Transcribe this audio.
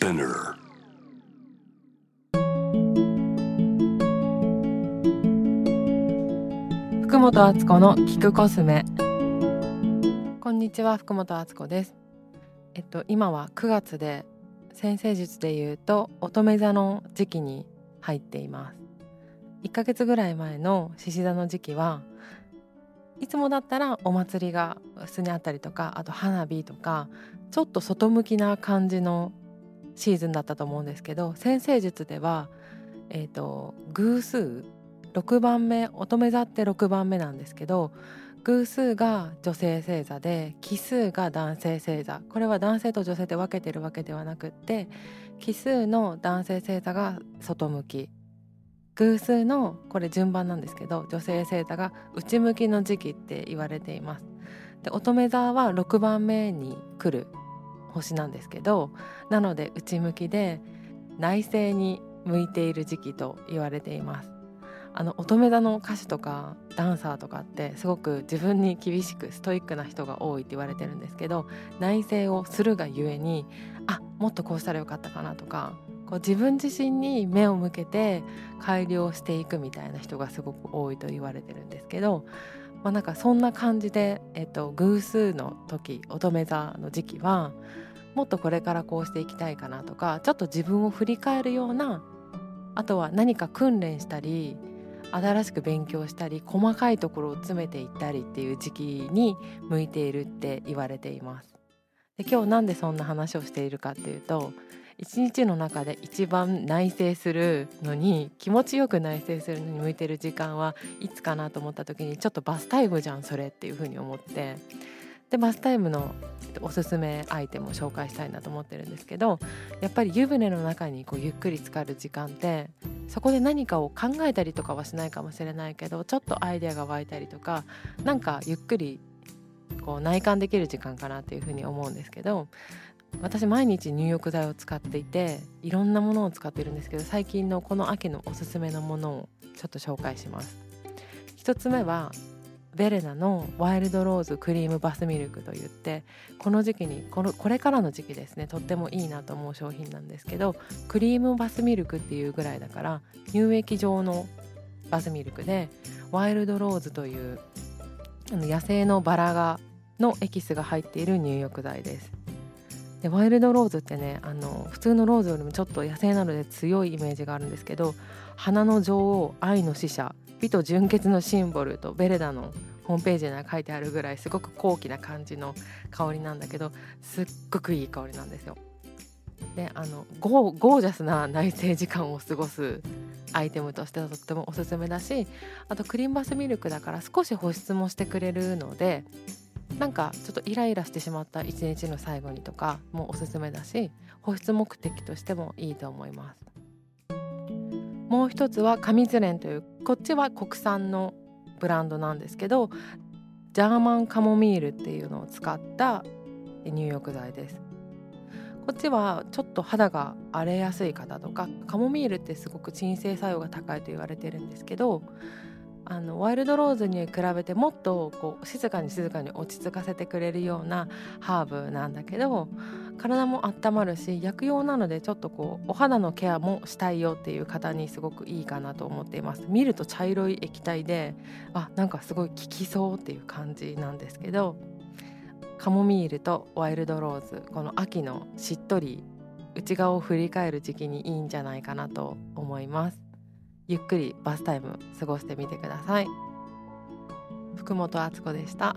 Spinner. 福本敦子の聞くコスメこんにちは福本敦子ですえっと今は9月で先生術で言うと乙女座の時期に入っています1ヶ月ぐらい前の獅子座の時期はいつもだったらお祭りが普通にあったりとかあと花火とかちょっと外向きな感じのシーズンだったと思うんですけど先生術では、えーと、偶数6番目乙女座って6番目なんですけど偶数が女性星座で奇数が男性星座。これは男性と女性で分けてるわけではなくって奇数の男性星座が外向き。偶数のこれ順番なんですけど女性星座が内向きの時期って言われています。で乙女座は6番目に来る。星なんですけどなので内向きで内省に向いている時期と言われています。あの乙女座の歌手とかダンサーとかってすごく自分に厳しくストイックな人が多いって言われてるんですけど内省をするがゆえにあもっとこうしたらよかったかなとかこう自分自身に目を向けて改良していくみたいな人がすごく多いと言われてるんですけど、まあ、なんかそんな感じで、えっと、偶数の時乙女座の時期はもっとこれからこうしていきたいかなとかちょっと自分を振り返るようなあとは何か訓練したり新しく勉強したり細かいところを詰めていったりっていう時期に向いているって言われています。で今日なんでそんな話をしているかっていうと一日の中で一番内省するのに気持ちよく内省するのに向いてる時間はいつかなと思った時にちょっとバスタイムじゃんそれっていうふうに思って。でバスタイムのおすすめアイテムを紹介したいなと思ってるんですけどやっぱり湯船の中にこうゆっくり浸かる時間ってそこで何かを考えたりとかはしないかもしれないけどちょっとアイデアが湧いたりとかなんかゆっくりこう内観できる時間かなっていうふうに思うんですけど私毎日入浴剤を使っていていろんなものを使っているんですけど最近のこの秋のおすすめのものをちょっと紹介します。一つ目はベレナのワイルドローズクリームバスミルクといってこの時期にこのこれからの時期ですねとってもいいなと思う商品なんですけどクリームバスミルクっていうぐらいだから乳液状のバスミルクでワイルドローズという野生のバラがのエキスが入っている入浴剤です。でワイルドローズってねあの普通のローズよりもちょっと野生なので強いイメージがあるんですけど花の女王愛の使者美と純潔のシンボルとベレダのホームページには書いてあるぐらいすごく高貴な感じの香りなんだけどすっごくいい香りなんですよ。であのゴージャスな内省時間を過ごすアイテムとしてはとってもおすすめだしあとクリームバスミルクだから少し保湿もしてくれるのでなんかちょっとイライラしてしまった一日の最後にとかもおすすめだし保湿目的としてもいいと思います。もう一つはカミズレンというこっちは国産のブランドなんですけどジャーマンカモミールっていうのを使った入浴剤です。こっちはちょっと肌が荒れやすい方とかカモミールってすごく鎮静作用が高いと言われてるんですけどあのワイルドローズに比べてもっとこう静かに静かに落ち着かせてくれるようなハーブなんだけど体も温まるし薬用なのでちょっとこうお肌のケアもしたいよっていう方にすごくいいかなと思っています。見ると茶色い液体であなんかすごい効きそうっていう感じなんですけどカモミールとワイルドローズこの秋のしっとり内側を振り返る時期にいいんじゃないかなと思います。ゆっくりバスタイム過ごしてみてください。福本敦子でした。